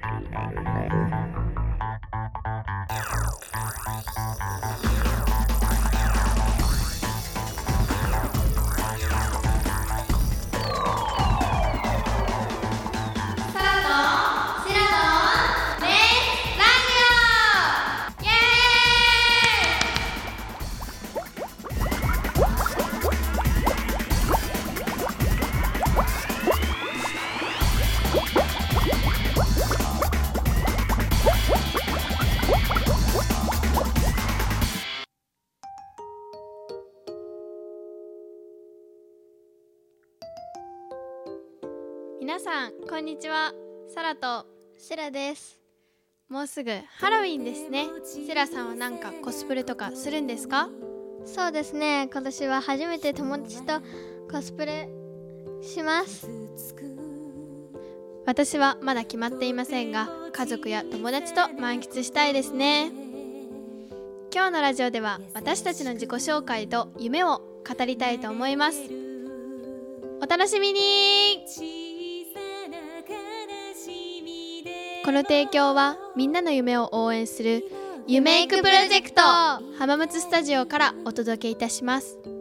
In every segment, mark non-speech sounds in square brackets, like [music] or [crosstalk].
皆さんこんにちは。サラとシラです。もうすぐハロウィンですね。セラさんはなんかコスプレとかするんですか？そうですね。今年は初めて友達とコスプレします。私はまだ決まっていませんが家族や友達と満喫したいですね。今日のラジオでは私たちの自己紹介と夢を語りたいと思います。お楽しみにこの提供はみんなの夢を応援する夢育プロジェクト。浜松スタジオからお届けいたします。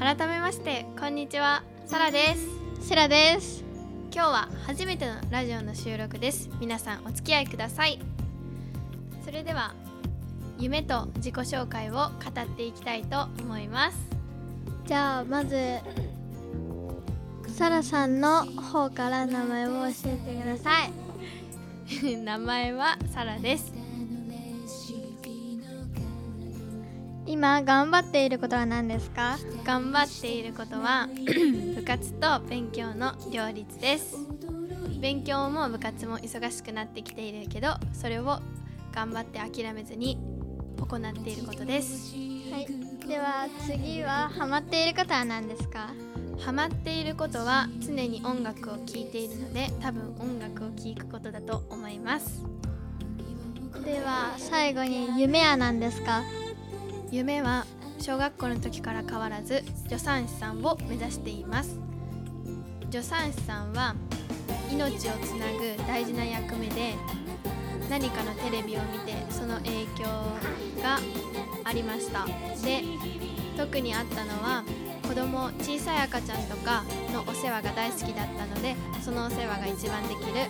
改めましてこんにちは。サラです。シラです。今日は初めてのラジオの収録です。皆さんお付き合いください。それでは夢と自己紹介を語っていきたいと思います。じゃあまずサラさんの方から名前を教えてください。[laughs] 名前はサラです今頑張っていることは何ですか？頑張っていることは [clears throat] 部活と勉強の両立です。勉強も部活も忙しくなってきているけどそれを頑張って諦めずに行っていることです。はい。では次はハマっていることは何ですか？ハマっていることは常に音楽を聴いているので多分音楽を聴くことだと思います。では最後に夢は何ですか？夢は小学校の時から変わらず助産師さんを目指しています。助産師さんは命をつなぐ大事な役目で何かのテレビを見てその影響がありました。で特にあったのは子供小さい赤ちゃんとかのお世話が大好きだったのでそのお世話が一番できる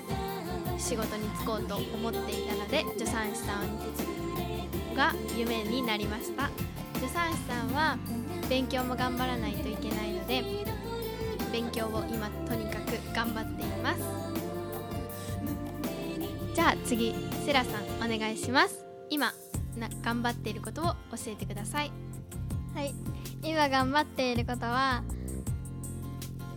仕事に就こうと思っていたので助産師さんが夢になりました。助産師さんは勉強も頑張らないといけないので勉強を今とにかく頑張っています。じゃあ次セラさんお願いします。今な頑張っていることを教えてください。はい。今頑張っていることは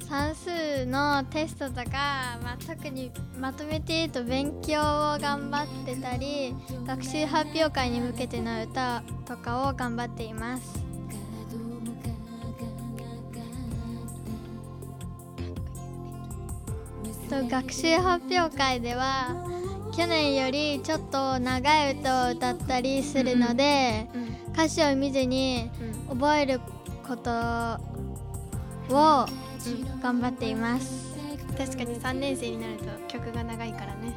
算数のテストとか、まあ、特にまとめて言うと勉強を頑張ってたり学習発表会に向けての歌とかを頑張っています。と学習発表会では去年よりちょっと長い歌を歌ったりするので、歌詞を見ずに覚えることを頑張っています。確かに3年生になると曲が長いからね。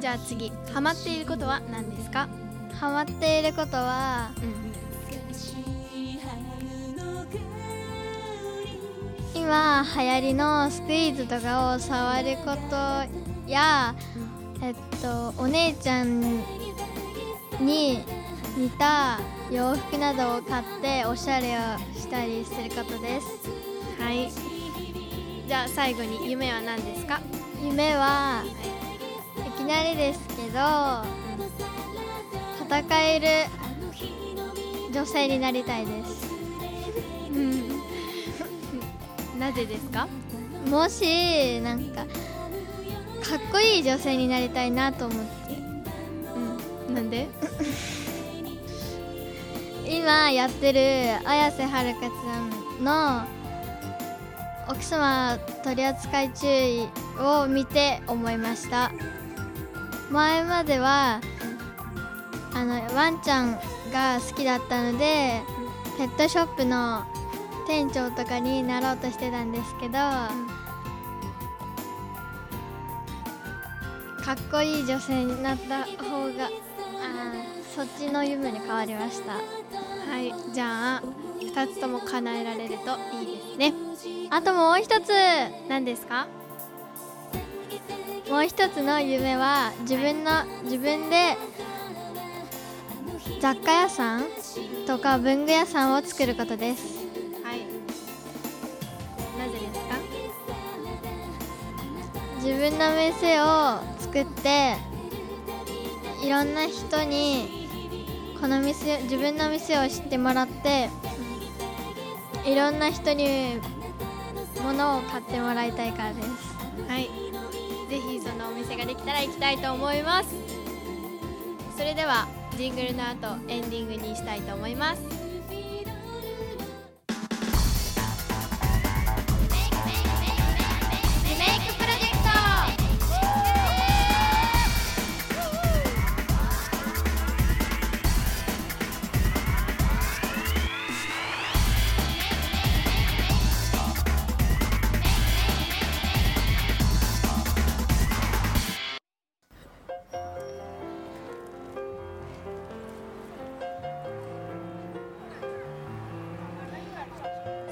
じゃあ次ハマっていることは何ですか？ハマっていることはうん。今流行りのスクイーズとかを触ることや、えっとお姉ちゃんに似た洋服などを買っておしゃれをしたりすることですはい。じゃあ最後に夢は何ですか？夢はいきなりですけど戦える女性になりたいです。[laughs] なぜですか？もしなんかかっこいい女性になりたいなと思って。うん。なんで？[laughs] 今やってる綾瀬はるかちゃんの奥様取扱注意を見て思いました。前まではあのワンちゃんが好きだったのでペットショップの店長とかになろうとしてたんですけど、かっこいい女性になった方があそっちの夢に変わりました。はいじゃあ2つとも叶えられるといいですね。あともう一つ何ですか？もう一つの夢は自分の自分で雑貨屋さんとか文具屋さんを作ることです。はい。なぜですか？自分の店を作っていろんな人にこの店自分の店を知ってもらっていろんな人に物を買ってもらいたいからです。はい。ぜひそのお店ができたら行きたいと思います。それではジングルの後エンディングにしたいと思います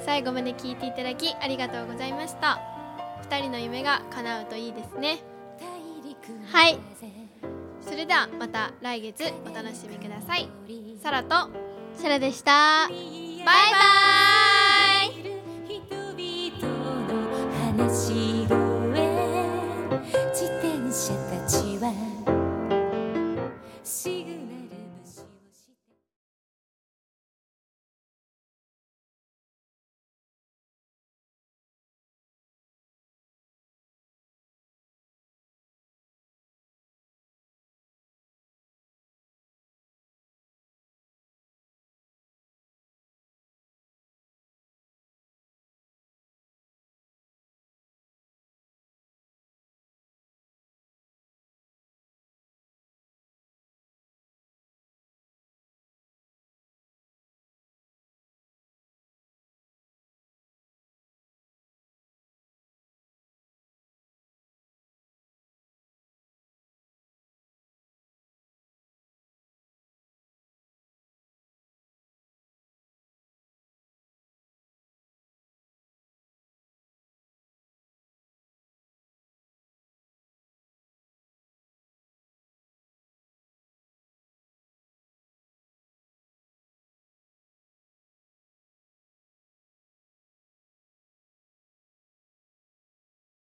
最後まで聞いていただきありがとうございました。2人の夢が叶うといいですね。はい。それではまた来月お楽しみください。サラと。それでした。バイバイ